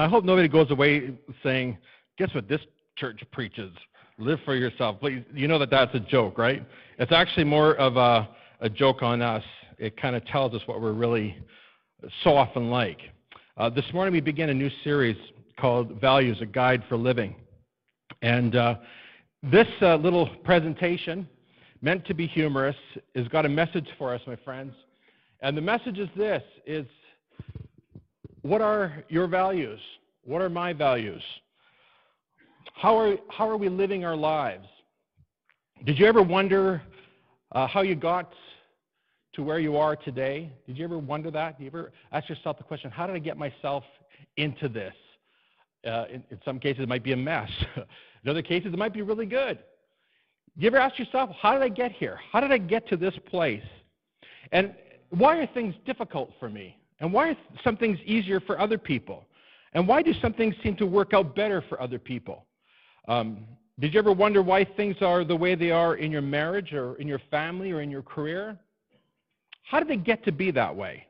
I hope nobody goes away saying, guess what this church preaches? Live for yourself. Please, you know that that's a joke, right? It's actually more of a, a joke on us. It kind of tells us what we're really so often like. Uh, this morning we begin a new series called Values, a Guide for Living. And uh, this uh, little presentation, meant to be humorous, has got a message for us, my friends. And the message is this, is what are your values? What are my values? How are, how are we living our lives? Did you ever wonder uh, how you got to where you are today? Did you ever wonder that? Did you ever ask yourself the question, how did I get myself into this? Uh, in, in, some cases, it might be a mess. in other cases, it might be really good. You ever ask yourself, how did I get here? How did I get to this place? And why are things difficult for me? And why are some things easier for other people? And why do some things seem to work out better for other people? Um, did you ever wonder why things are the way they are in your marriage or in your family or in your career? How did they get to be that way?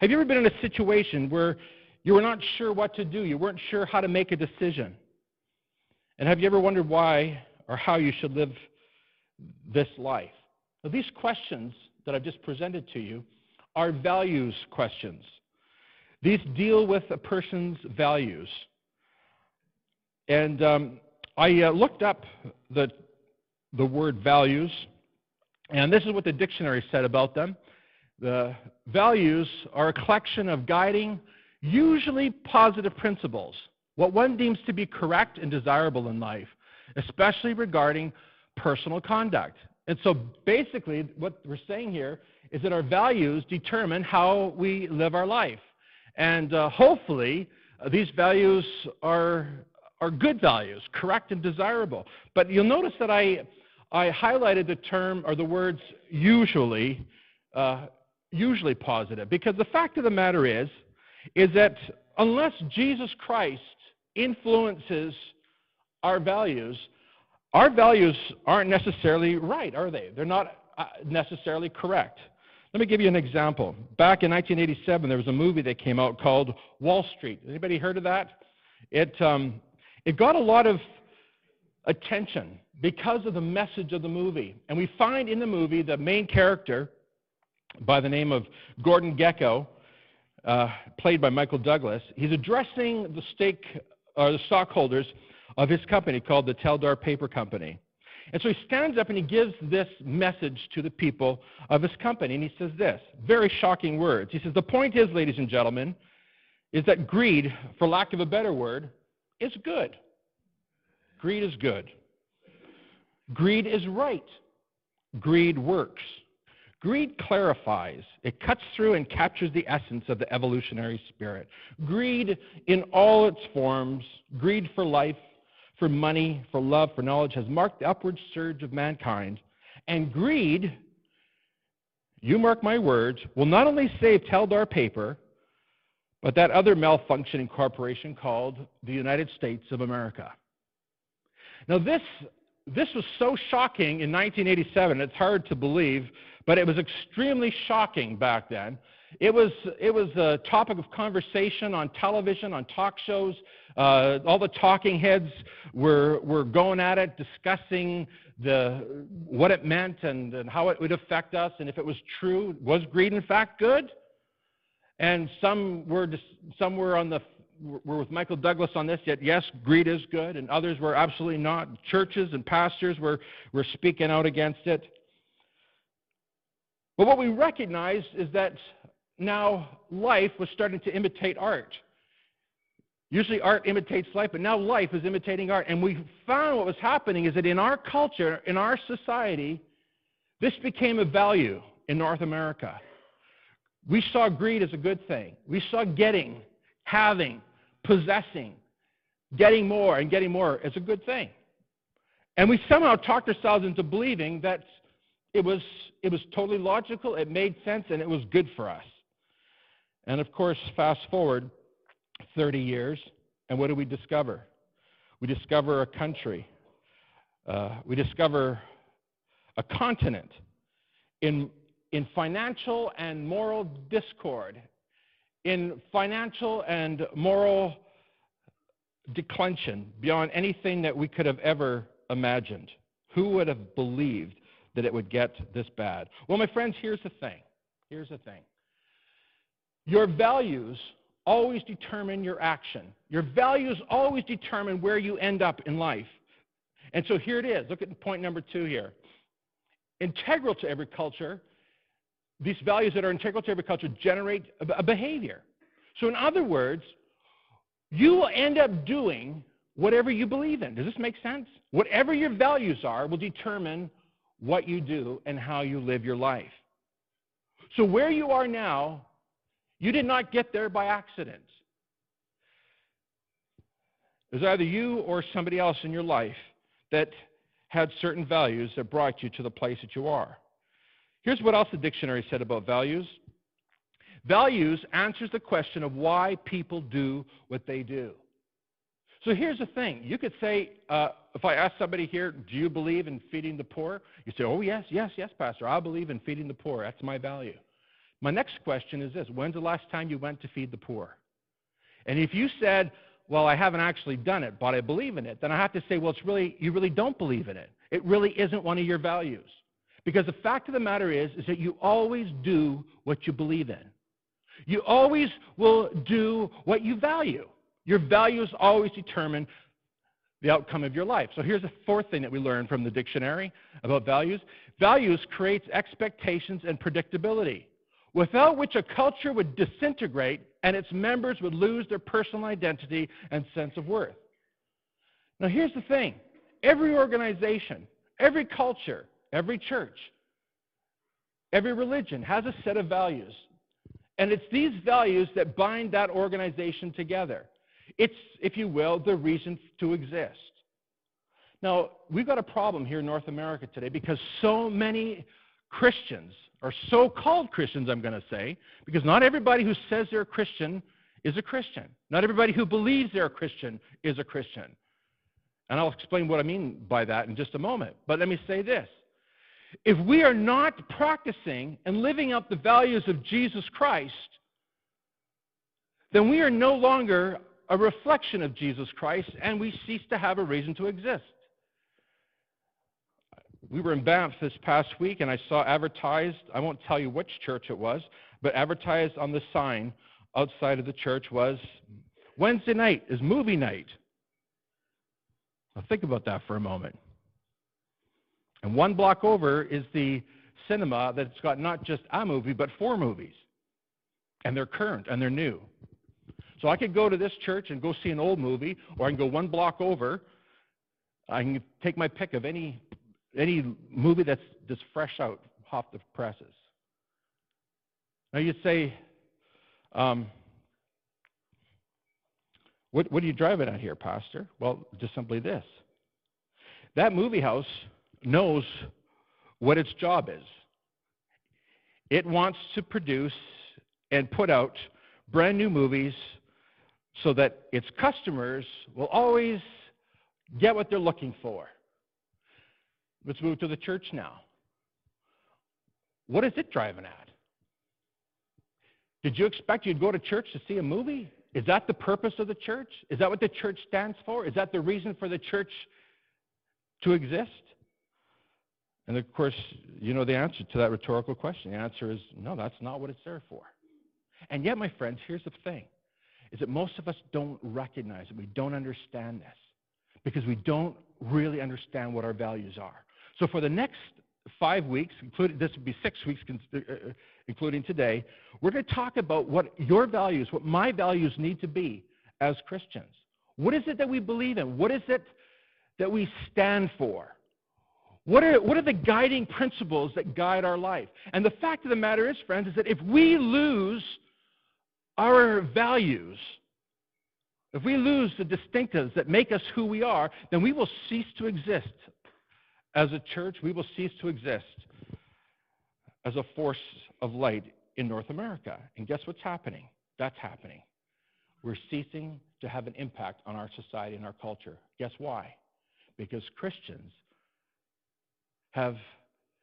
Have you ever been in a situation where you were not sure what to do? You weren't sure how to make a decision? And have you ever wondered why or how you should live this life? Now, these questions that I've just presented to you are values questions. These deal with a person's values. And um, I uh, looked up the, the word values, and this is what the dictionary said about them. The values are a collection of guiding, usually positive principles, what one deems to be correct and desirable in life, especially regarding personal conduct. And so basically, what we're saying here is that our values determine how we live our life. And uh, hopefully, uh, these values are, are good values, correct and desirable. But you'll notice that I, I highlighted the term or the words usually, uh, usually positive, because the fact of the matter is, is that unless Jesus Christ influences our values, our values aren't necessarily right, are they? They're not uh, necessarily correct. Let me give you an example. Back in 1987, there was a movie that came out called Wall Street. Anybody heard of that? It, um, it got a lot of attention because of the message of the movie. And we find in the movie the main character, by the name of Gordon Gekko, uh, played by Michael Douglas, he's addressing the stake or the stockholders of his company called the Teldar Paper Company. And so he stands up and he gives this message to the people of his company. And he says this very shocking words. He says, The point is, ladies and gentlemen, is that greed, for lack of a better word, is good. Greed is good. Greed is right. Greed works. Greed clarifies, it cuts through and captures the essence of the evolutionary spirit. Greed in all its forms, greed for life, for money, for love, for knowledge has marked the upward surge of mankind. And greed, you mark my words, will not only save Teldar paper, but that other malfunctioning corporation called the United States of America. Now, this, this was so shocking in 1987, it's hard to believe, but it was extremely shocking back then. It was, it was a topic of conversation on television, on talk shows. Uh, all the talking heads were, were going at it, discussing the, what it meant and, and how it would affect us, and if it was true. Was greed, in fact, good? And some were, some were, on the, were with Michael Douglas on this, yet yes, greed is good, and others were absolutely not. Churches and pastors were, were speaking out against it. But what we recognize is that now life was starting to imitate art. Usually art imitates life, but now life is imitating art. And we found what was happening is that in our culture, in our society, this became a value in North America. We saw greed as a good thing. We saw getting, having, possessing, getting more and getting more as a good thing. And we somehow talked ourselves into believing that it was, it was totally logical, it made sense, and it was good for us. And of course, fast forward 30 years, and what do we discover? We discover a country. Uh, we discover a continent in, in financial and moral discord, in financial and moral declension beyond anything that we could have ever imagined. Who would have believed that it would get this bad? Well, my friends, here's the thing. Here's the thing. Your values always determine your action. Your values always determine where you end up in life. And so here it is. Look at point number two here. Integral to every culture, these values that are integral to every culture generate a behavior. So, in other words, you will end up doing whatever you believe in. Does this make sense? Whatever your values are will determine what you do and how you live your life. So, where you are now, you did not get there by accident. It was either you or somebody else in your life that had certain values that brought you to the place that you are. Here's what else the dictionary said about values Values answers the question of why people do what they do. So here's the thing. You could say, uh, if I ask somebody here, do you believe in feeding the poor? You say, oh, yes, yes, yes, Pastor. I believe in feeding the poor. That's my value. My next question is this When's the last time you went to feed the poor? And if you said, well, I haven't actually done it, but I believe in it, then I have to say, well, it's really, you really don't believe in it. It really isn't one of your values. Because the fact of the matter is, is that you always do what you believe in. You always will do what you value. Your values always determine the outcome of your life. So here's the fourth thing that we learn from the dictionary about values. Values creates expectations and predictability, without which a culture would disintegrate and its members would lose their personal identity and sense of worth. Now here's the thing. Every organization, every culture, every church, every religion has a set of values and it's these values that bind that organization together. It's, if you will, the reason to exist. Now, we've got a problem here in North America today because so many Christians, or so called Christians, I'm going to say, because not everybody who says they're a Christian is a Christian. Not everybody who believes they're a Christian is a Christian. And I'll explain what I mean by that in just a moment. But let me say this if we are not practicing and living up the values of Jesus Christ, then we are no longer a reflection of Jesus Christ and we cease to have a reason to exist. We were in Banff this past week and I saw advertised, I won't tell you which church it was, but advertised on the sign outside of the church was Wednesday night is movie night. Now think about that for a moment. And one block over is the cinema that's got not just a movie, but four movies. And they're current and they're new. So I could go to this church and go see an old movie, or I can go one block over. I can take my pick of any, any movie that's just fresh out off the presses. Now you'd say, um, what, what are you driving at here, Pastor? Well, just simply this. That movie house knows what its job is. It wants to produce and put out brand new movies so that its customers will always get what they're looking for. Let's move to the church now. What is it driving at? Did you expect you'd go to church to see a movie? Is that the purpose of the church? Is that what the church stands for? Is that the reason for the church to exist? And of course, you know the answer to that rhetorical question. The answer is no, that's not what it's there for. And yet, my friends, here's the thing is that most of us don't recognize it. We don't understand this because we don't really understand what our values are. So for the next five weeks, including this would be six weeks, uh, uh, including today, we're going to talk about what your values, what my values need to be as Christians. What is it that we believe in? What is it that we stand for? What are, what are the guiding principles that guide our life? And the fact of the matter is, friends, is that if we lose our values, if we lose the distinctives that make us who we are, then we will cease to exist as a church. We will cease to exist as a force of light in North America. And guess what's happening? That's happening. We're ceasing to have an impact on our society and our culture. Guess why? Because Christians have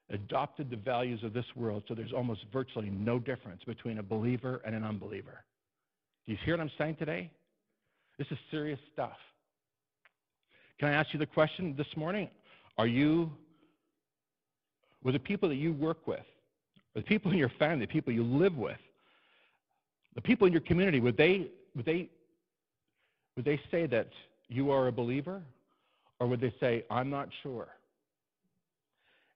adopted the values of this world, so there's almost virtually no difference between a believer and an unbeliever. Do you hear what I'm saying today? This is serious stuff. Can I ask you the question this morning? Are you, with the people that you work with, the people in your family, the people you live with, the people in your community, would they, would they, would they say that you are a believer? Or would they say, I'm not sure?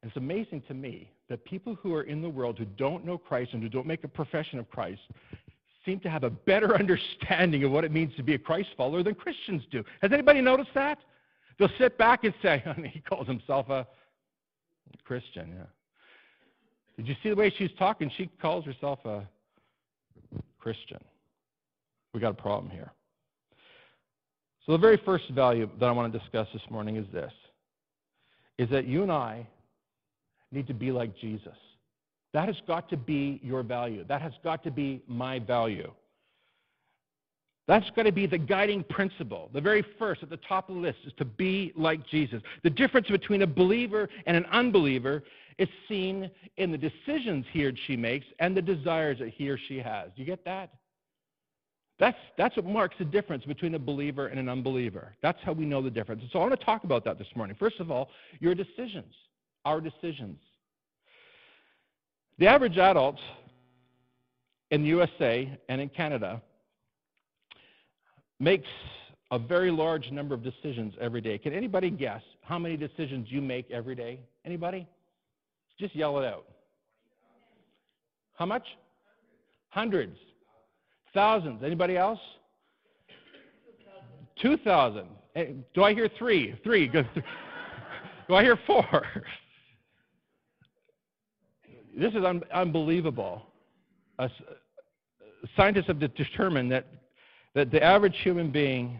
It's amazing to me that people who are in the world who don't know Christ and who don't make a profession of Christ seem to have a better understanding of what it means to be a Christ follower than Christians do. Has anybody noticed that? They'll sit back and say, he calls himself a Christian, yeah. Did you see the way she's talking? She calls herself a Christian. We got a problem here. So the very first value that I want to discuss this morning is this is that you and I need to be like Jesus. That has got to be your value. That has got to be my value. That's got to be the guiding principle. The very first at the top of the list is to be like Jesus. The difference between a believer and an unbeliever is seen in the decisions he or she makes and the desires that he or she has. Do you get that? That's, that's what marks the difference between a believer and an unbeliever. That's how we know the difference. So I want to talk about that this morning. First of all, your decisions, our decisions. The average adult in the USA and in Canada makes a very large number of decisions every day. Can anybody guess how many decisions you make every day? Anybody? Just yell it out. How much? Hundreds. Thousands. Anybody else? 2,000. Eh, do I hear three? Three. Do I hear four? This is un- unbelievable. Uh, scientists have determined that, that the average human being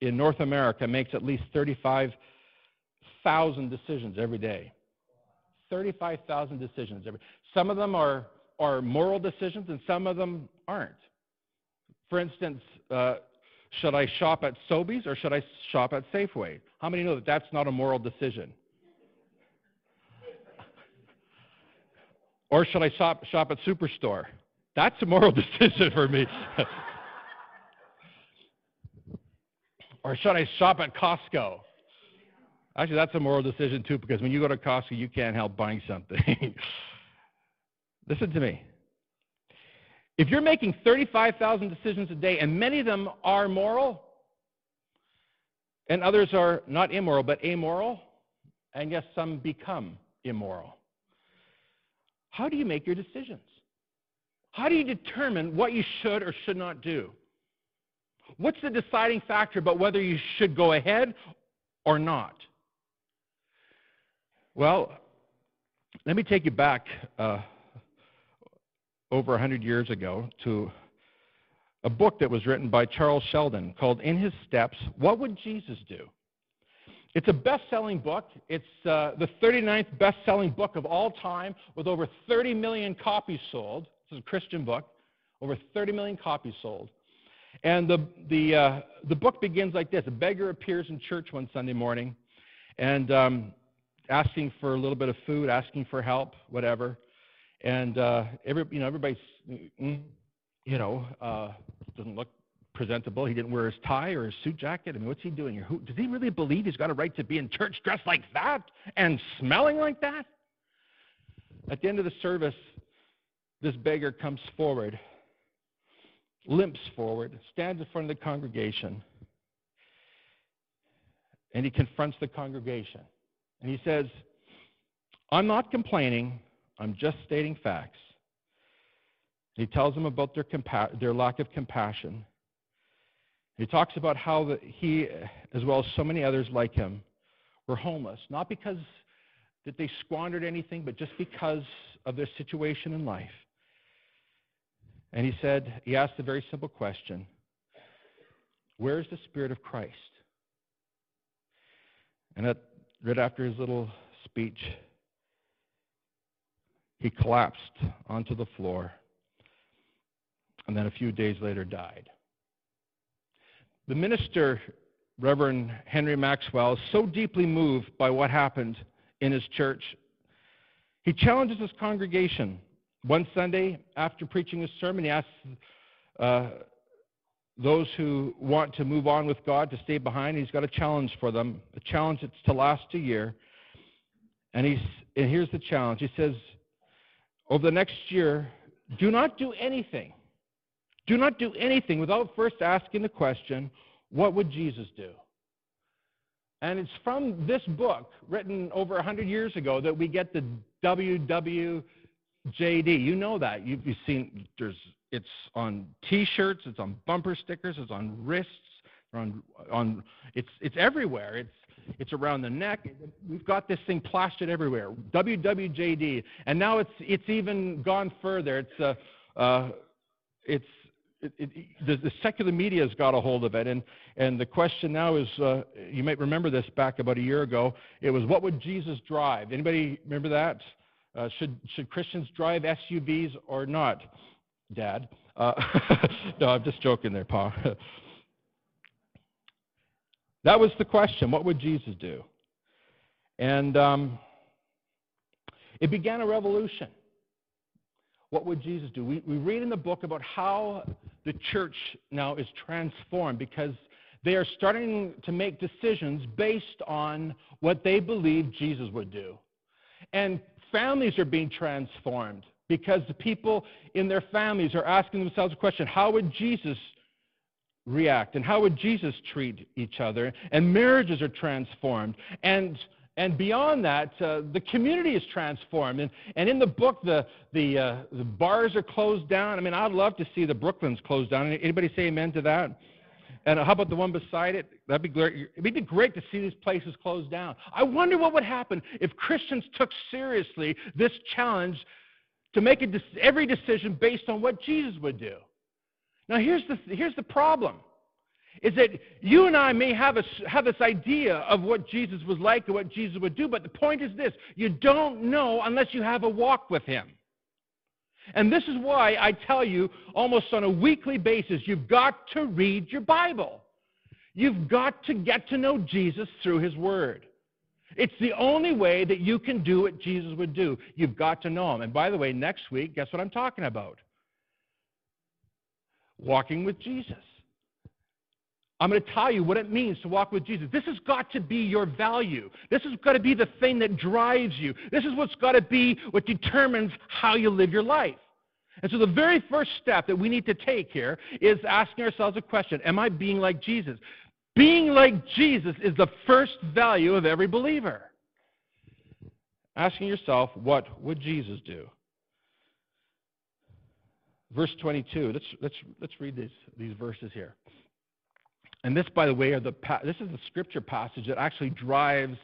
in North America makes at least 35,000 decisions every day. 35,000 decisions every Some of them are, are moral decisions and some of them aren't. For instance, uh, should I shop at Sobeys or should I shop at Safeway? How many know that that's not a moral decision? Or should I shop, shop at Superstore? That's a moral decision for me. or should I shop at Costco? Actually, that's a moral decision too, because when you go to Costco, you can't help buying something. Listen to me. If you're making 35,000 decisions a day, and many of them are moral, and others are not immoral, but amoral, and yes, some become immoral. How do you make your decisions? How do you determine what you should or should not do? What's the deciding factor about whether you should go ahead or not? Well, let me take you back uh, over 100 years ago to a book that was written by Charles Sheldon called In His Steps What Would Jesus Do? It's a best selling book. It's uh, the 39th best selling book of all time with over 30 million copies sold. Is a Christian book, over 30 million copies sold. And the, the, uh, the book begins like this A beggar appears in church one Sunday morning, and um, asking for a little bit of food, asking for help, whatever. And uh, every, you know, everybody's, mm, you know, uh, doesn't look presentable. He didn't wear his tie or his suit jacket. I mean, what's he doing here? Who, does he really believe he's got a right to be in church dressed like that and smelling like that? At the end of the service, this beggar comes forward, limps forward, stands in front of the congregation, and he confronts the congregation. And he says, I'm not complaining, I'm just stating facts. He tells them about their, compa- their lack of compassion. He talks about how the, he, as well as so many others like him, were homeless, not because that they squandered anything, but just because of their situation in life. And he said, he asked a very simple question Where is the Spirit of Christ? And at right after his little speech, he collapsed onto the floor and then a few days later died. The minister, Reverend Henry Maxwell, is so deeply moved by what happened in his church. He challenges his congregation. One Sunday, after preaching his sermon, he asks uh, those who want to move on with God to stay behind. He's got a challenge for them, a challenge that's to last a year. And, he's, and here's the challenge. He says, over the next year, do not do anything. Do not do anything without first asking the question, what would Jesus do? And it's from this book, written over 100 years ago, that we get the WWJD. You know that. You've, you've seen there's it's on T-shirts, it's on bumper stickers, it's on wrists, on on it's it's everywhere. It's it's around the neck. We've got this thing plastered everywhere. WWJD, and now it's it's even gone further. It's uh, uh, it's it, it, the, the, secular media has got a hold of it, and, and the question now is, uh, you might remember this back about a year ago. It was, what would Jesus drive? Anybody remember that? Uh, should should Christians drive SUVs or not? Dad. Uh, no, I'm just joking there, Pa. that was the question. What would Jesus do? And um, it began a revolution. What would Jesus do? We, we read in the book about how the church now is transformed because they are starting to make decisions based on what they believe Jesus would do. And families are being transformed because the people in their families are asking themselves a question how would Jesus react? And how would Jesus treat each other? And marriages are transformed. And and beyond that, uh, the community is transformed. And, and in the book, the, the, uh, the bars are closed down. I mean, I'd love to see the Brooklands closed down. Anybody say amen to that? And how about the one beside it? That'd be great. It'd be great to see these places closed down. I wonder what would happen if Christians took seriously this challenge to make a, every decision based on what Jesus would do. Now, here's the, here's the problem is that you and I may have, a, have this idea of what Jesus was like and what Jesus would do, but the point is this you don't know unless you have a walk with Him. And this is why I tell you almost on a weekly basis you've got to read your Bible. You've got to get to know Jesus through His Word. It's the only way that you can do what Jesus would do. You've got to know him. And by the way, next week, guess what I'm talking about? Walking with Jesus. I'm going to tell you what it means to walk with Jesus. This has got to be your value. This has got to be the thing that drives you. This is what's got to be what determines how you live your life. And so the very first step that we need to take here is asking ourselves a question Am I being like Jesus? Being like Jesus is the first value of every believer. Asking yourself, what would Jesus do? Verse 22. Let's, let's, let's read these, these verses here. And this, by the way, are the, this is the scripture passage that actually drives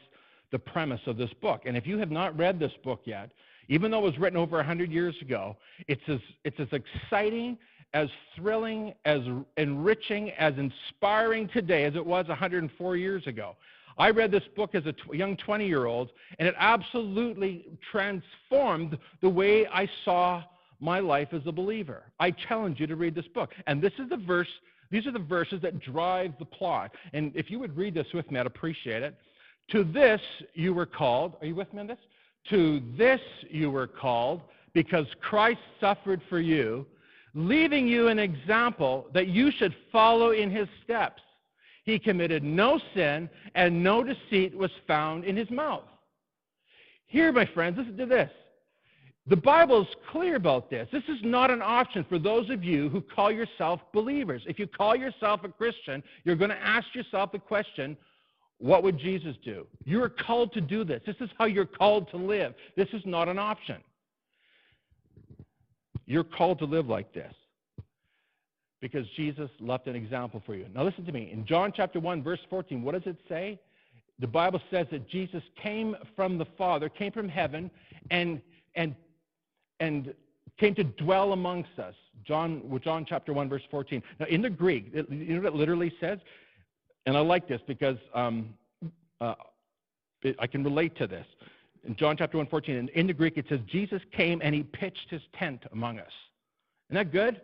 the premise of this book. And if you have not read this book yet, even though it was written over 100 years ago, it's as, it's as exciting as thrilling, as enriching, as inspiring today as it was 104 years ago. I read this book as a t- young 20 year old, and it absolutely transformed the way I saw my life as a believer. I challenge you to read this book. And this is the verse, these are the verses that drive the plot. And if you would read this with me, I'd appreciate it. To this you were called. Are you with me on this? To this you were called because Christ suffered for you leaving you an example that you should follow in his steps. He committed no sin, and no deceit was found in his mouth. Here, my friends, listen to this. The Bible is clear about this. This is not an option for those of you who call yourself believers. If you call yourself a Christian, you're going to ask yourself the question, what would Jesus do? You're called to do this. This is how you're called to live. This is not an option. You're called to live like this because Jesus left an example for you. Now, listen to me. In John chapter 1, verse 14, what does it say? The Bible says that Jesus came from the Father, came from heaven, and, and, and came to dwell amongst us. John, John chapter 1, verse 14. Now, in the Greek, it, you know what it literally says? And I like this because um, uh, it, I can relate to this in John chapter 1, 14, in, in the Greek it says, Jesus came and he pitched his tent among us. Isn't that good?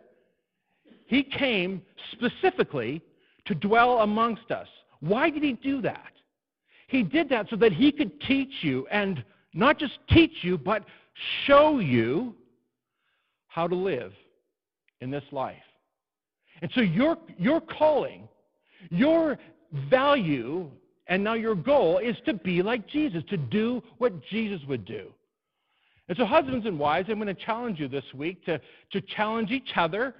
He came specifically to dwell amongst us. Why did he do that? He did that so that he could teach you, and not just teach you, but show you how to live in this life. And so your, your calling, your value, and now your goal is to be like Jesus, to do what Jesus would do. And so, husbands and wives, I'm going to challenge you this week to, to challenge each other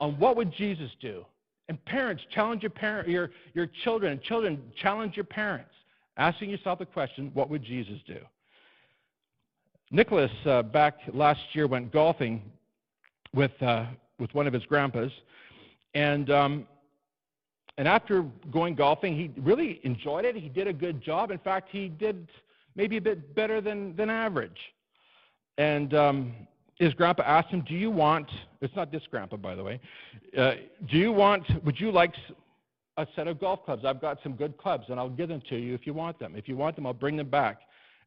on what would Jesus do. And parents, challenge your, parent, your, your children, and children, challenge your parents, asking yourself the question, what would Jesus do? Nicholas, uh, back last year, went golfing with, uh, with one of his grandpas. And, um, and after going golfing, he really enjoyed it. He did a good job. In fact, he did maybe a bit better than, than average. And um, his grandpa asked him, Do you want, it's not this grandpa, by the way, uh, do you want, would you like a set of golf clubs? I've got some good clubs, and I'll give them to you if you want them. If you want them, I'll bring them back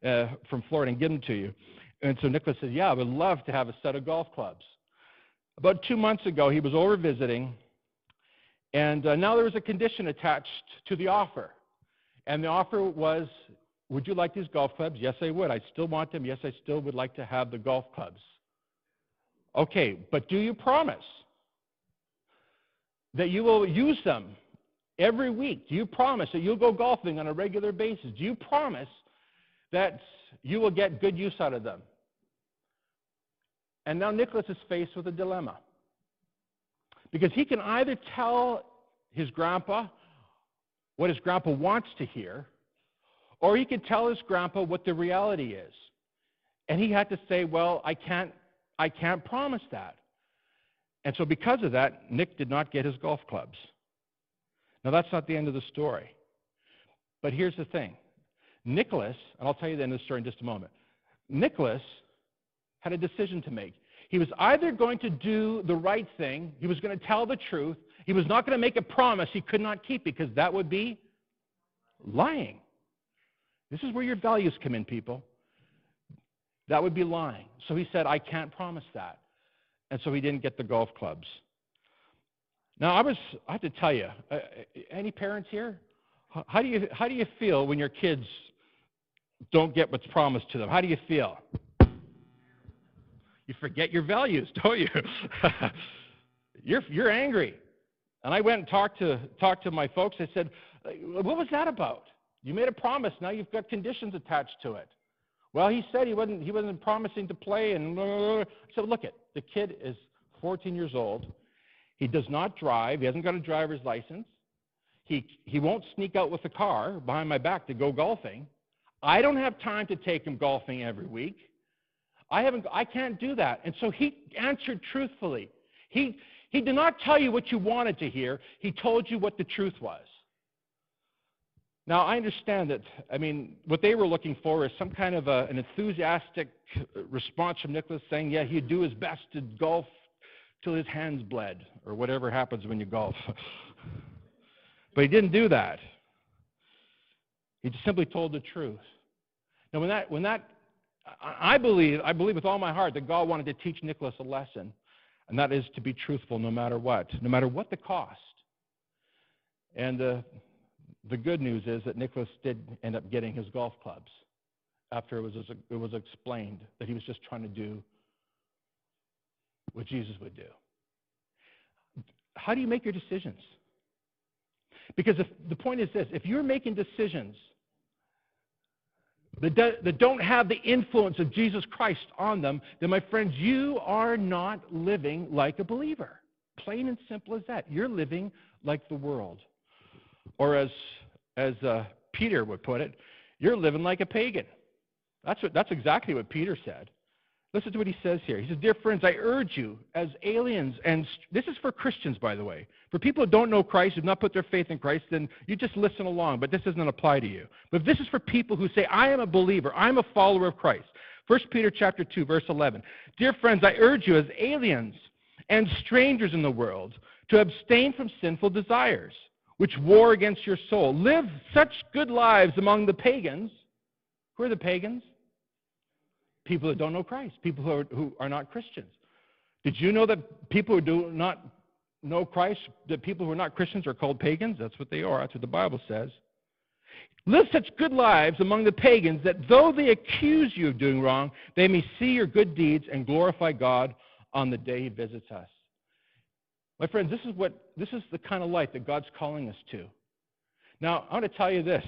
uh, from Florida and give them to you. And so Nicholas said, Yeah, I would love to have a set of golf clubs. About two months ago, he was over visiting, and uh, now there was a condition attached to the offer. And the offer was, Would you like these golf clubs? Yes, I would. I still want them. Yes, I still would like to have the golf clubs. Okay, but do you promise that you will use them every week? Do you promise that you'll go golfing on a regular basis? Do you promise that you will get good use out of them? And now Nicholas is faced with a dilemma. Because he can either tell his grandpa what his grandpa wants to hear, or he can tell his grandpa what the reality is. And he had to say, Well, I can't, I can't promise that. And so, because of that, Nick did not get his golf clubs. Now, that's not the end of the story. But here's the thing Nicholas, and I'll tell you the end of the story in just a moment. Nicholas had a decision to make. He was either going to do the right thing, he was going to tell the truth, he was not going to make a promise he could not keep because that would be lying. This is where your values come in, people. That would be lying. So he said, I can't promise that. And so he didn't get the golf clubs. Now, I was, I have to tell you, uh, any parents here? How do, you, how do you feel when your kids don't get what's promised to them? How do you feel? You forget your values, don't you? you're, you're angry. And I went and talked to, talked to my folks. I said, What was that about? You made a promise. Now you've got conditions attached to it. Well, he said he wasn't, he wasn't promising to play. And I said, Look, it, the kid is 14 years old. He does not drive. He hasn't got a driver's license. He, he won't sneak out with a car behind my back to go golfing. I don't have time to take him golfing every week. I, haven't, I can't do that. And so he answered truthfully. He, he did not tell you what you wanted to hear, he told you what the truth was. Now, I understand that, I mean, what they were looking for is some kind of a, an enthusiastic response from Nicholas saying, yeah, he'd do his best to golf till his hands bled, or whatever happens when you golf. but he didn't do that. He just simply told the truth. Now, when that, when that I believe, I believe with all my heart that God wanted to teach Nicholas a lesson, and that is to be truthful no matter what, no matter what the cost. And uh, the good news is that Nicholas did end up getting his golf clubs after it was, it was explained that he was just trying to do what Jesus would do. How do you make your decisions? Because if, the point is this if you're making decisions that, do, that don't have the influence of Jesus Christ on them, then, my friends, you are not living like a believer. Plain and simple as that. You're living like the world. Or as, as uh, Peter would put it, you're living like a pagan. That's, what, that's exactly what Peter said. Listen to what he says here. He says, Dear friends, I urge you as aliens, and this is for Christians, by the way. For people who don't know Christ, who've not put their faith in Christ, then you just listen along, but this doesn't apply to you. But this is for people who say, I am a believer, I'm a follower of Christ. 1 Peter chapter 2, verse 11. Dear friends, I urge you as aliens and strangers in the world to abstain from sinful desires, which war against your soul. Live such good lives among the pagans. Who are the pagans? People that don't know Christ, people who are, who are not Christians. Did you know that people who do not know Christ, that people who are not Christians are called pagans? That's what they are. That's what the Bible says. Live such good lives among the pagans that though they accuse you of doing wrong, they may see your good deeds and glorify God on the day He visits us. My friends, this is what this is the kind of life that God's calling us to. Now, I want to tell you this.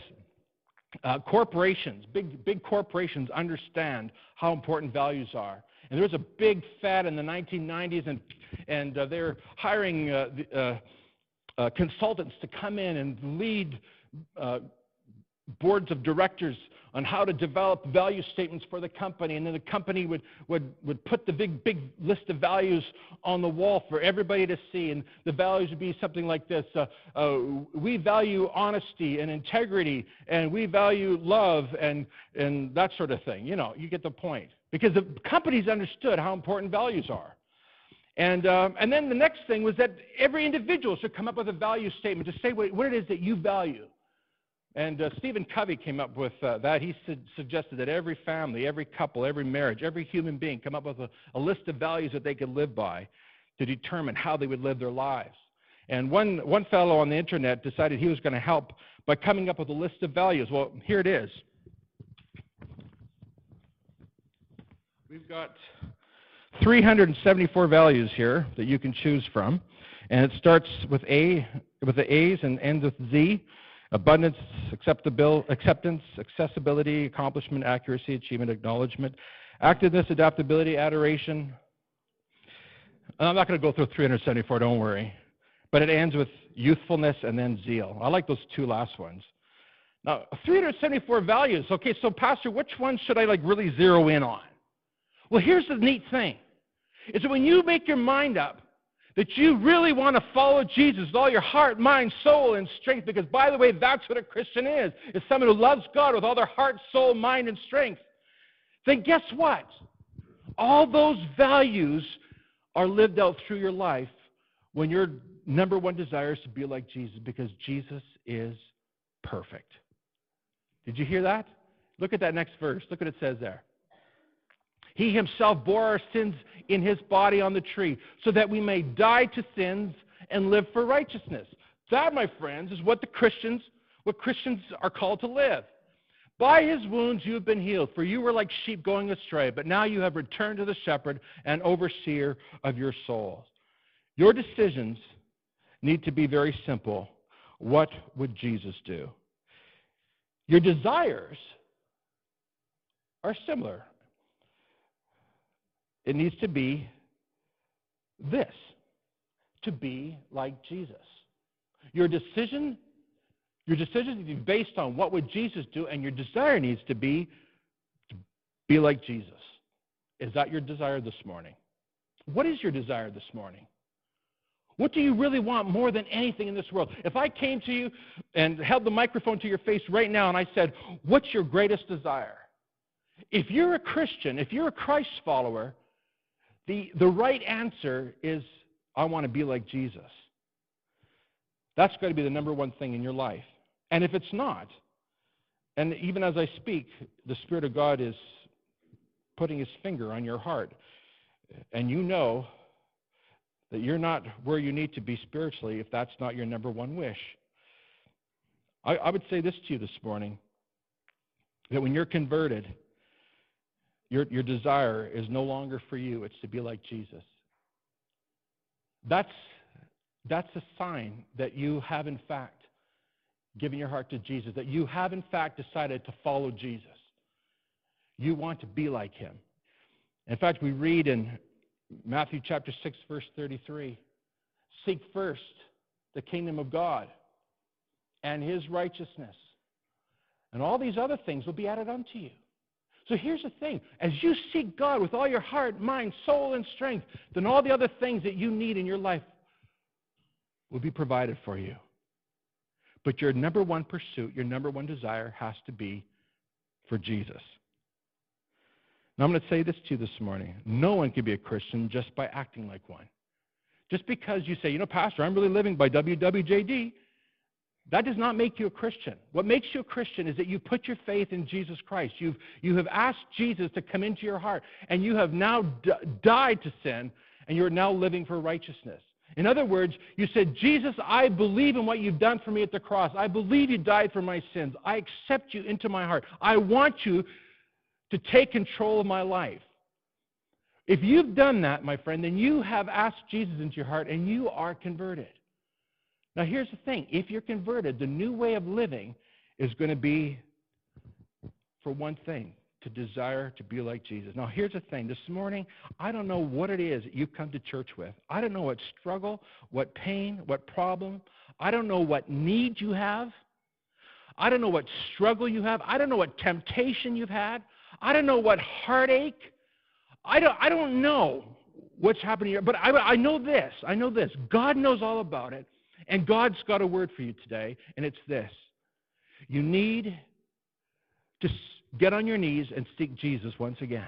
Uh, corporations, big, big corporations understand how important values are. And there was a big fad in the 1990s, and, and uh, they're hiring uh, uh, uh, consultants to come in and lead uh, boards of directors on how to develop value statements for the company. And then the company would, would, would put the big, big list of values on the wall for everybody to see. And the values would be something like this uh, uh, We value honesty and integrity, and we value love and, and that sort of thing. You know, you get the point. Because the companies understood how important values are. And, um, and then the next thing was that every individual should come up with a value statement to say what, what it is that you value. And uh, Stephen Covey came up with uh, that. He su- suggested that every family, every couple, every marriage, every human being come up with a, a list of values that they could live by to determine how they would live their lives. And one, one fellow on the internet decided he was going to help by coming up with a list of values. Well, here it is. We've got 374 values here that you can choose from. And it starts with A, with the A's and ends with Z abundance, acceptance, accessibility, accomplishment, accuracy, achievement, acknowledgement, activeness, adaptability, adoration. I'm not going to go through 374, don't worry. But it ends with youthfulness and then zeal. I like those two last ones. Now, 374 values. Okay, so Pastor, which one should I like really zero in on? Well, here's the neat thing. Is that when you make your mind up that you really want to follow Jesus with all your heart, mind, soul, and strength, because by the way, that's what a Christian is, is someone who loves God with all their heart, soul, mind, and strength. Then guess what? All those values are lived out through your life when your number one desire is to be like Jesus, because Jesus is perfect. Did you hear that? Look at that next verse. Look what it says there. He himself bore our sins in his body on the tree so that we may die to sins and live for righteousness. That, my friends, is what the Christians, what Christians are called to live. By his wounds you have been healed, for you were like sheep going astray, but now you have returned to the shepherd and overseer of your souls. Your decisions need to be very simple. What would Jesus do? Your desires are similar. It needs to be this to be like Jesus. Your decision, your decision needs to be based on what would Jesus do, and your desire needs to be to be like Jesus. Is that your desire this morning? What is your desire this morning? What do you really want more than anything in this world? If I came to you and held the microphone to your face right now and I said, What's your greatest desire? If you're a Christian, if you're a Christ follower, the, the right answer is, I want to be like Jesus. That's got to be the number one thing in your life. And if it's not, and even as I speak, the Spirit of God is putting His finger on your heart, and you know that you're not where you need to be spiritually if that's not your number one wish. I, I would say this to you this morning that when you're converted, your, your desire is no longer for you, it's to be like Jesus. That's, that's a sign that you have, in fact, given your heart to Jesus, that you have, in fact, decided to follow Jesus. You want to be like him. In fact, we read in Matthew chapter 6, verse 33 Seek first the kingdom of God and his righteousness, and all these other things will be added unto you. So here's the thing as you seek God with all your heart, mind, soul, and strength, then all the other things that you need in your life will be provided for you. But your number one pursuit, your number one desire has to be for Jesus. Now, I'm going to say this to you this morning. No one can be a Christian just by acting like one. Just because you say, you know, Pastor, I'm really living by WWJD, that does not make you a Christian. What makes you a Christian is that you put your faith in Jesus Christ. You've, you have asked Jesus to come into your heart, and you have now d- died to sin, and you're now living for righteousness. In other words, you said, Jesus, I believe in what you've done for me at the cross. I believe you died for my sins. I accept you into my heart. I want you to take control of my life. If you've done that, my friend, then you have asked Jesus into your heart and you are converted. Now, here's the thing if you're converted, the new way of living is going to be, for one thing, to desire to be like Jesus. Now, here's the thing. This morning, I don't know what it is that you've come to church with. I don't know what struggle, what pain, what problem. I don't know what need you have. I don't know what struggle you have. I don't know what temptation you've had. I don't know what heartache. I don't, I don't know what's happening here. But I, I know this. I know this. God knows all about it. And God's got a word for you today, and it's this. You need to get on your knees and seek Jesus once again.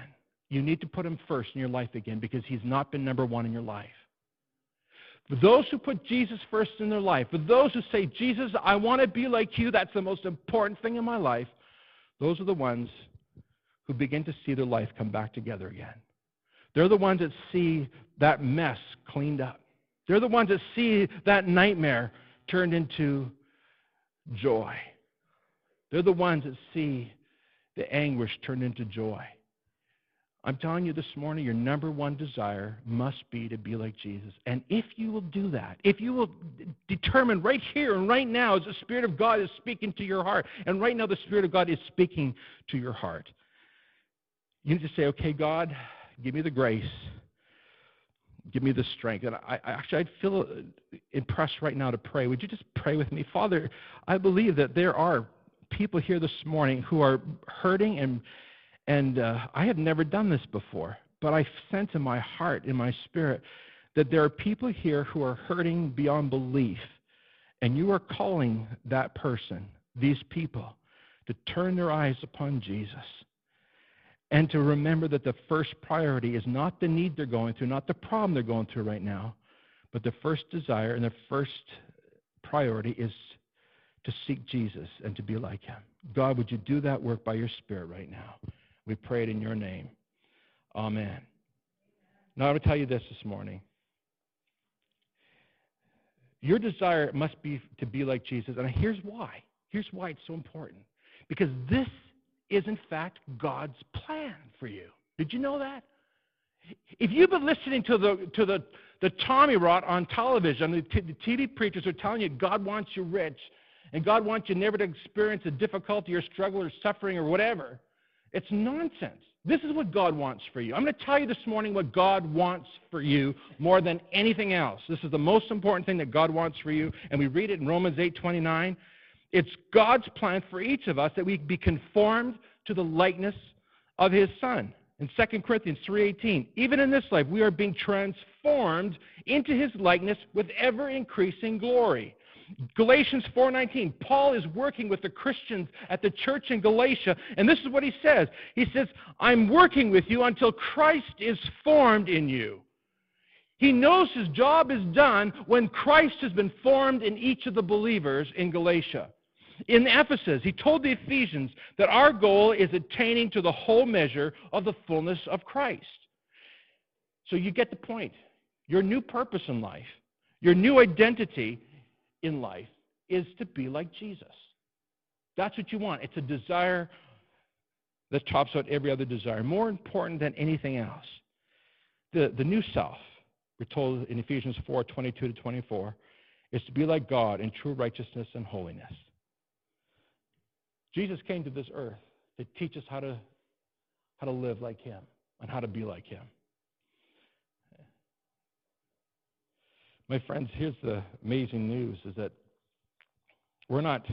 You need to put him first in your life again because he's not been number one in your life. For those who put Jesus first in their life, for those who say, Jesus, I want to be like you, that's the most important thing in my life, those are the ones who begin to see their life come back together again. They're the ones that see that mess cleaned up. They're the ones that see that nightmare turned into joy. They're the ones that see the anguish turned into joy. I'm telling you this morning, your number one desire must be to be like Jesus. And if you will do that, if you will determine right here and right now, as the Spirit of God is speaking to your heart, and right now the Spirit of God is speaking to your heart, you need to say, okay, God, give me the grace. Give me the strength. And I, I actually, I'd feel impressed right now to pray. Would you just pray with me? Father, I believe that there are people here this morning who are hurting, and, and uh, I have never done this before, but I sense in my heart, in my spirit, that there are people here who are hurting beyond belief, and you are calling that person, these people, to turn their eyes upon Jesus and to remember that the first priority is not the need they're going through, not the problem they're going through right now, but the first desire and the first priority is to seek Jesus and to be like him. God, would you do that work by your Spirit right now? We pray it in your name. Amen. Now, I will tell you this this morning. Your desire must be to be like Jesus. And here's why. Here's why it's so important. Because this is, in fact, God's plan for you. Did you know that? If you've been listening to the, to the, the Tommy Rot on television, the, t- the TV preachers are telling you God wants you rich, and God wants you never to experience a difficulty or struggle or suffering or whatever. It's nonsense. This is what God wants for you. I'm going to tell you this morning what God wants for you more than anything else. This is the most important thing that God wants for you, and we read it in Romans 8:29. It's God's plan for each of us that we be conformed to the likeness of his son. In 2 Corinthians 3:18, even in this life we are being transformed into his likeness with ever increasing glory. Galatians 4:19. Paul is working with the Christians at the church in Galatia, and this is what he says. He says, "I'm working with you until Christ is formed in you." He knows his job is done when Christ has been formed in each of the believers in Galatia. In Ephesus, he told the Ephesians that our goal is attaining to the whole measure of the fullness of Christ. So you get the point. Your new purpose in life, your new identity in life is to be like Jesus. That's what you want. It's a desire that tops out every other desire, more important than anything else. The, the new self, we're told in Ephesians 4 22 to 24, is to be like God in true righteousness and holiness. Jesus came to this earth to teach us how to, how to live like Him and how to be like Him. My friends, here's the amazing news is that we're not,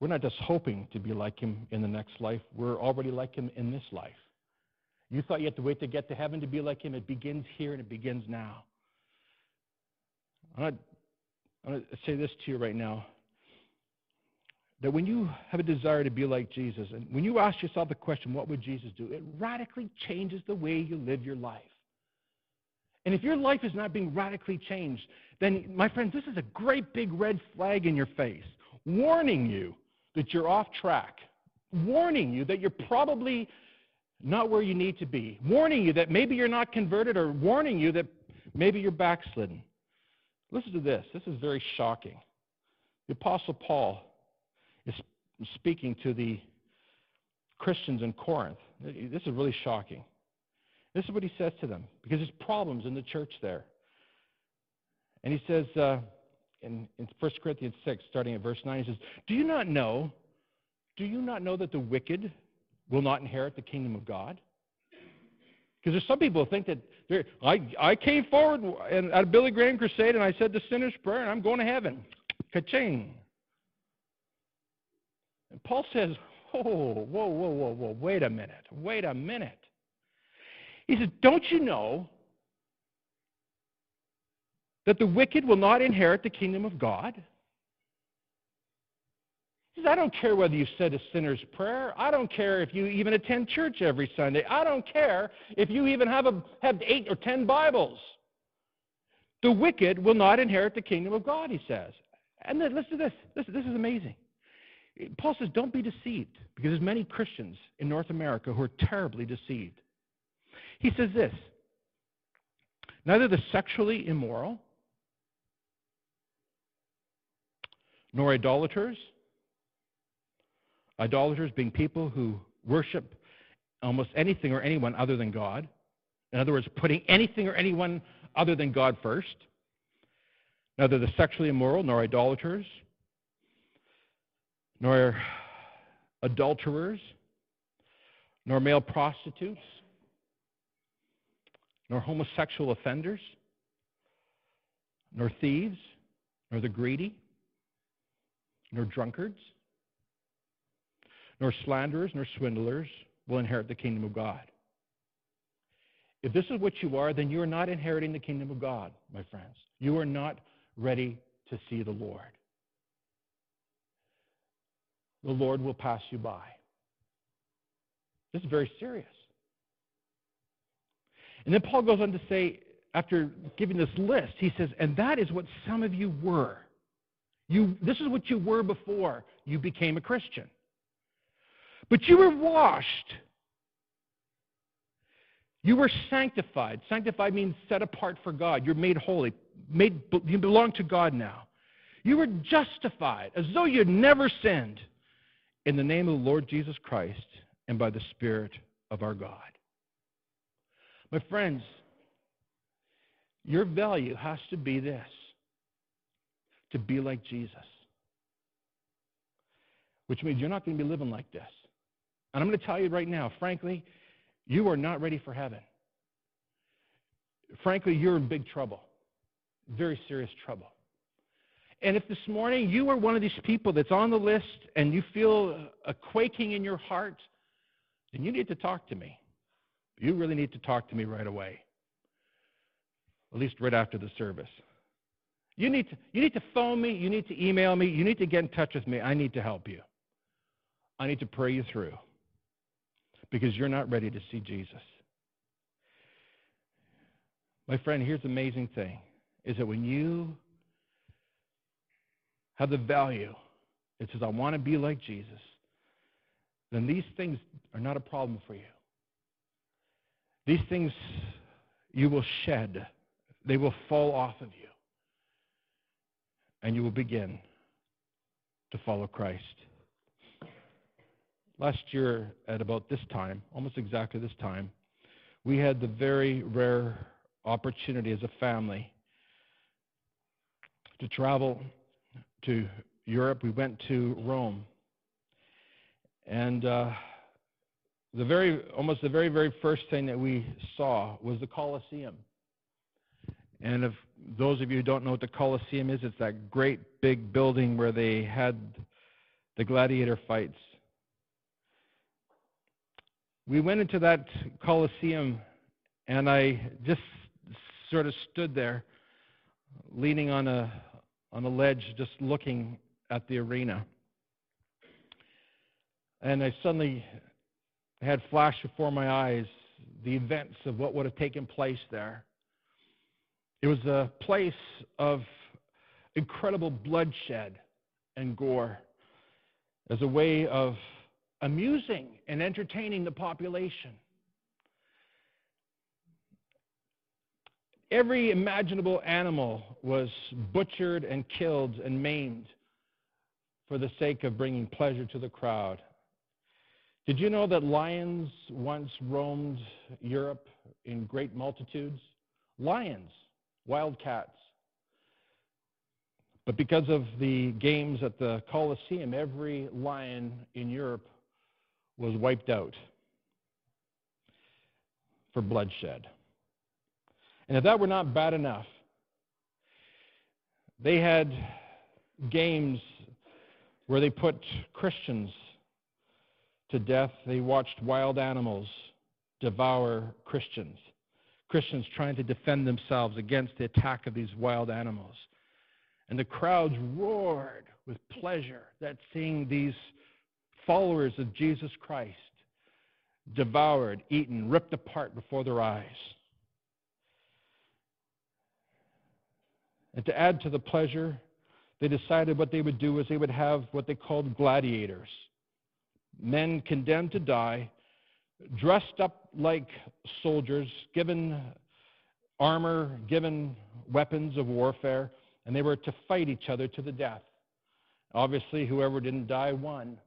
we're not just hoping to be like him in the next life. We're already like him in this life. You thought you had to wait to get to heaven to be like him. It begins here and it begins now. I'm going to say this to you right now that when you have a desire to be like Jesus, and when you ask yourself the question, what would Jesus do? It radically changes the way you live your life. And if your life is not being radically changed, then, my friends, this is a great big red flag in your face, warning you that you're off track, warning you that you're probably not where you need to be, warning you that maybe you're not converted, or warning you that maybe you're backslidden. Listen to this. This is very shocking. The Apostle Paul is speaking to the Christians in Corinth. This is really shocking. This is what he says to them because there's problems in the church there. And he says uh, in, in 1 Corinthians 6, starting at verse 9, he says, Do you not know, do you not know that the wicked will not inherit the kingdom of God? Because there's some people who think that I, I came forward at a Billy Graham crusade and I said the sinner's prayer and I'm going to heaven. Ka-ching. And Paul says, oh, whoa, whoa, whoa, whoa, wait a minute, wait a minute. He says, don't you know that the wicked will not inherit the kingdom of God? He says, I don't care whether you said a sinner's prayer. I don't care if you even attend church every Sunday. I don't care if you even have, a, have eight or ten Bibles. The wicked will not inherit the kingdom of God, he says. And then listen to this. This, this is amazing. Paul says, don't be deceived, because there's many Christians in North America who are terribly deceived. He says this neither the sexually immoral, nor idolaters, idolaters being people who worship almost anything or anyone other than God. In other words, putting anything or anyone other than God first. Neither the sexually immoral, nor idolaters, nor adulterers, nor male prostitutes, nor homosexual offenders, nor thieves, nor the greedy, nor drunkards, nor slanderers, nor swindlers will inherit the kingdom of God. If this is what you are, then you are not inheriting the kingdom of God, my friends. You are not ready to see the Lord the Lord will pass you by. This is very serious. And then Paul goes on to say, after giving this list, he says, and that is what some of you were. You, this is what you were before you became a Christian. But you were washed. You were sanctified. Sanctified means set apart for God. You're made holy. Made, you belong to God now. You were justified as though you'd never sinned in the name of the Lord Jesus Christ and by the Spirit of our God. My friends, your value has to be this to be like Jesus. Which means you're not going to be living like this. And I'm going to tell you right now, frankly, you are not ready for heaven. Frankly, you're in big trouble, very serious trouble. And if this morning you are one of these people that's on the list and you feel a quaking in your heart, then you need to talk to me. You really need to talk to me right away, at least right after the service. You need, to, you need to phone me, you need to email me, you need to get in touch with me. I need to help you. I need to pray you through because you're not ready to see Jesus. My friend, here's the amazing thing is that when you have the value. It says, I want to be like Jesus. Then these things are not a problem for you. These things you will shed, they will fall off of you, and you will begin to follow Christ. Last year, at about this time, almost exactly this time, we had the very rare opportunity as a family to travel to Europe, we went to Rome. And uh, the very, almost the very, very first thing that we saw was the Colosseum. And if those of you who don't know what the Colosseum is, it's that great big building where they had the gladiator fights. We went into that Colosseum, and I just sort of stood there, leaning on a on a ledge just looking at the arena. And I suddenly had flashed before my eyes the events of what would have taken place there. It was a place of incredible bloodshed and gore as a way of amusing and entertaining the population. Every imaginable animal was butchered and killed and maimed for the sake of bringing pleasure to the crowd. Did you know that lions once roamed Europe in great multitudes? Lions, wildcats. But because of the games at the Colosseum, every lion in Europe was wiped out for bloodshed. And if that were not bad enough, they had games where they put Christians to death. They watched wild animals devour Christians. Christians trying to defend themselves against the attack of these wild animals. And the crowds roared with pleasure at seeing these followers of Jesus Christ devoured, eaten, ripped apart before their eyes. And to add to the pleasure, they decided what they would do is they would have what they called gladiators men condemned to die, dressed up like soldiers, given armor, given weapons of warfare, and they were to fight each other to the death. Obviously, whoever didn't die won.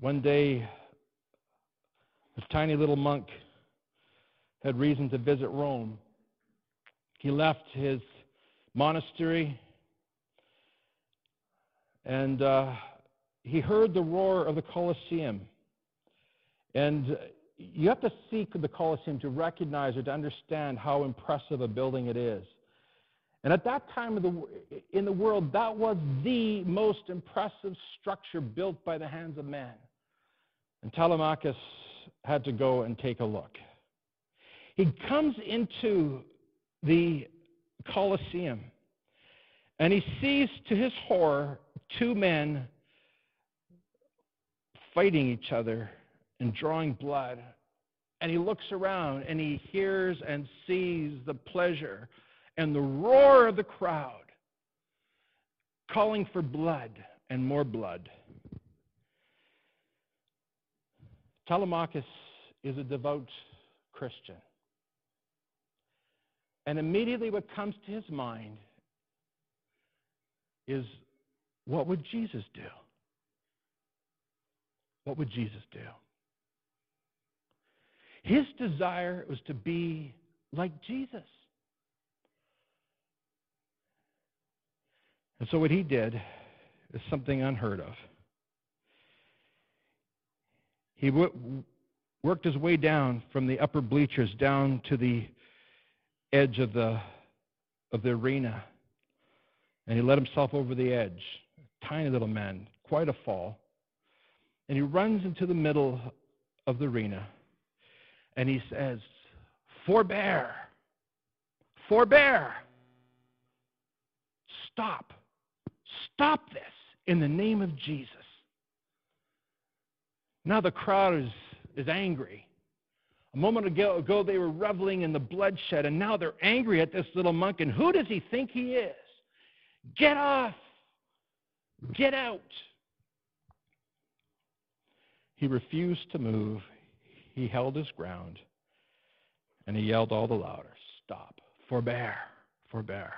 One day, this tiny little monk had reason to visit Rome. He left his monastery and uh, he heard the roar of the Colosseum. And you have to seek the Colosseum to recognize or to understand how impressive a building it is. And at that time the, in the world, that was the most impressive structure built by the hands of man. And Telemachus had to go and take a look. He comes into the Colosseum and he sees to his horror two men fighting each other and drawing blood. And he looks around and he hears and sees the pleasure and the roar of the crowd calling for blood and more blood. Telemachus is a devout Christian. And immediately what comes to his mind is what would Jesus do? What would Jesus do? His desire was to be like Jesus. And so what he did is something unheard of. He w- worked his way down from the upper bleachers down to the edge of the, of the arena. And he let himself over the edge. Tiny little man, quite a fall. And he runs into the middle of the arena. And he says, Forbear! Forbear! Stop. Stop this in the name of Jesus. Now the crowd is, is angry. A moment ago, ago, they were reveling in the bloodshed, and now they're angry at this little monk. And who does he think he is? Get off! Get out! He refused to move. He held his ground, and he yelled all the louder Stop! Forbear! Forbear!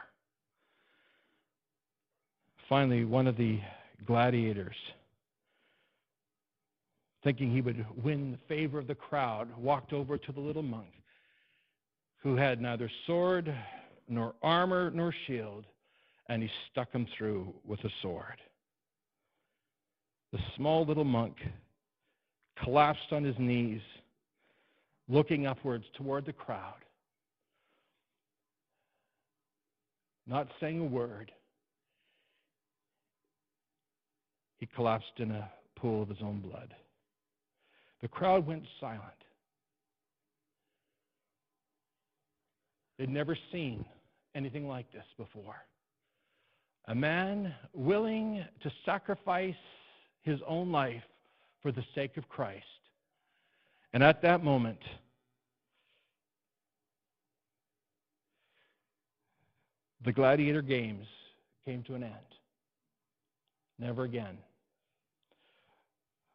Finally, one of the gladiators, thinking he would win the favor of the crowd, walked over to the little monk who had neither sword nor armor nor shield, and he stuck him through with a sword. The small little monk collapsed on his knees, looking upwards toward the crowd, not saying a word. He collapsed in a pool of his own blood. The crowd went silent. They'd never seen anything like this before. A man willing to sacrifice his own life for the sake of Christ. And at that moment, the gladiator games came to an end. Never again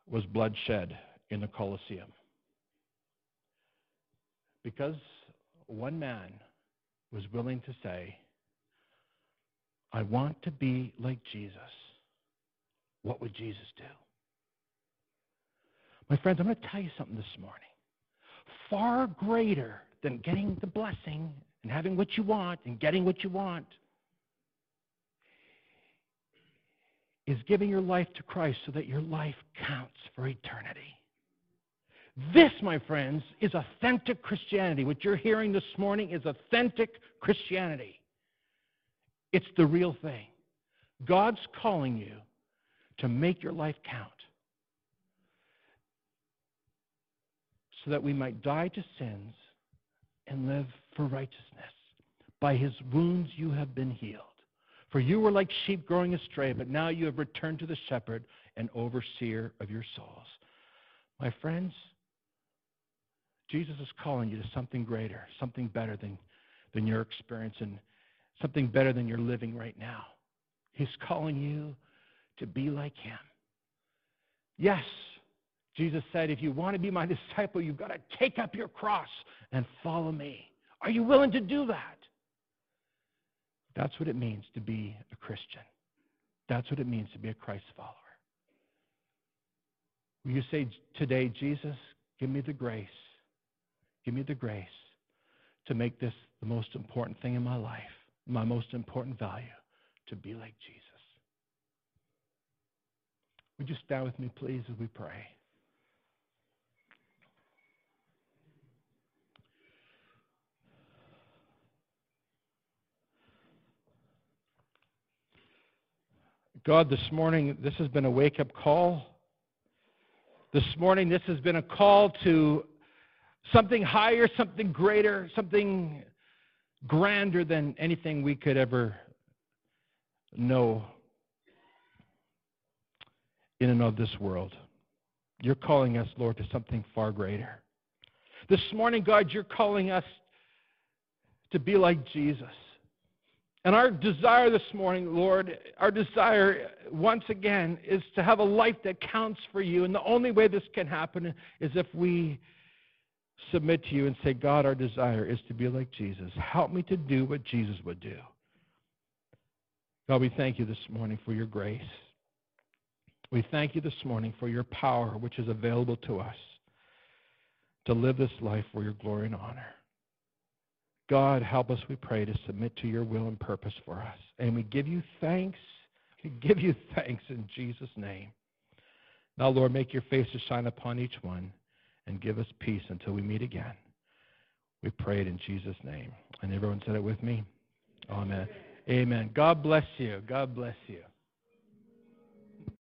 was blood shed in the Colosseum. Because one man was willing to say, I want to be like Jesus. What would Jesus do? My friends, I'm going to tell you something this morning. Far greater than getting the blessing and having what you want and getting what you want is giving your life to Christ so that your life counts for eternity. This, my friends, is authentic Christianity. What you're hearing this morning is authentic Christianity. It's the real thing. God's calling you to make your life count so that we might die to sins and live for righteousness. By his wounds you have been healed. For you were like sheep growing astray, but now you have returned to the shepherd and overseer of your souls. My friends, Jesus is calling you to something greater, something better than, than your experience and something better than you're living right now. He's calling you to be like him. Yes, Jesus said, if you want to be my disciple, you've got to take up your cross and follow me. Are you willing to do that? That's what it means to be a Christian. That's what it means to be a Christ follower. Will you say today, Jesus, give me the grace, give me the grace to make this the most important thing in my life, my most important value, to be like Jesus? Would you stand with me, please, as we pray? God, this morning, this has been a wake up call. This morning, this has been a call to something higher, something greater, something grander than anything we could ever know in and of this world. You're calling us, Lord, to something far greater. This morning, God, you're calling us to be like Jesus. And our desire this morning, Lord, our desire once again is to have a life that counts for you. And the only way this can happen is if we submit to you and say, God, our desire is to be like Jesus. Help me to do what Jesus would do. God, we thank you this morning for your grace. We thank you this morning for your power, which is available to us to live this life for your glory and honor. God, help us, we pray, to submit to your will and purpose for us. And we give you thanks. We give you thanks in Jesus' name. Now, Lord, make your face to shine upon each one and give us peace until we meet again. We pray it in Jesus' name. And everyone said it with me? Amen. Amen. God bless you. God bless you.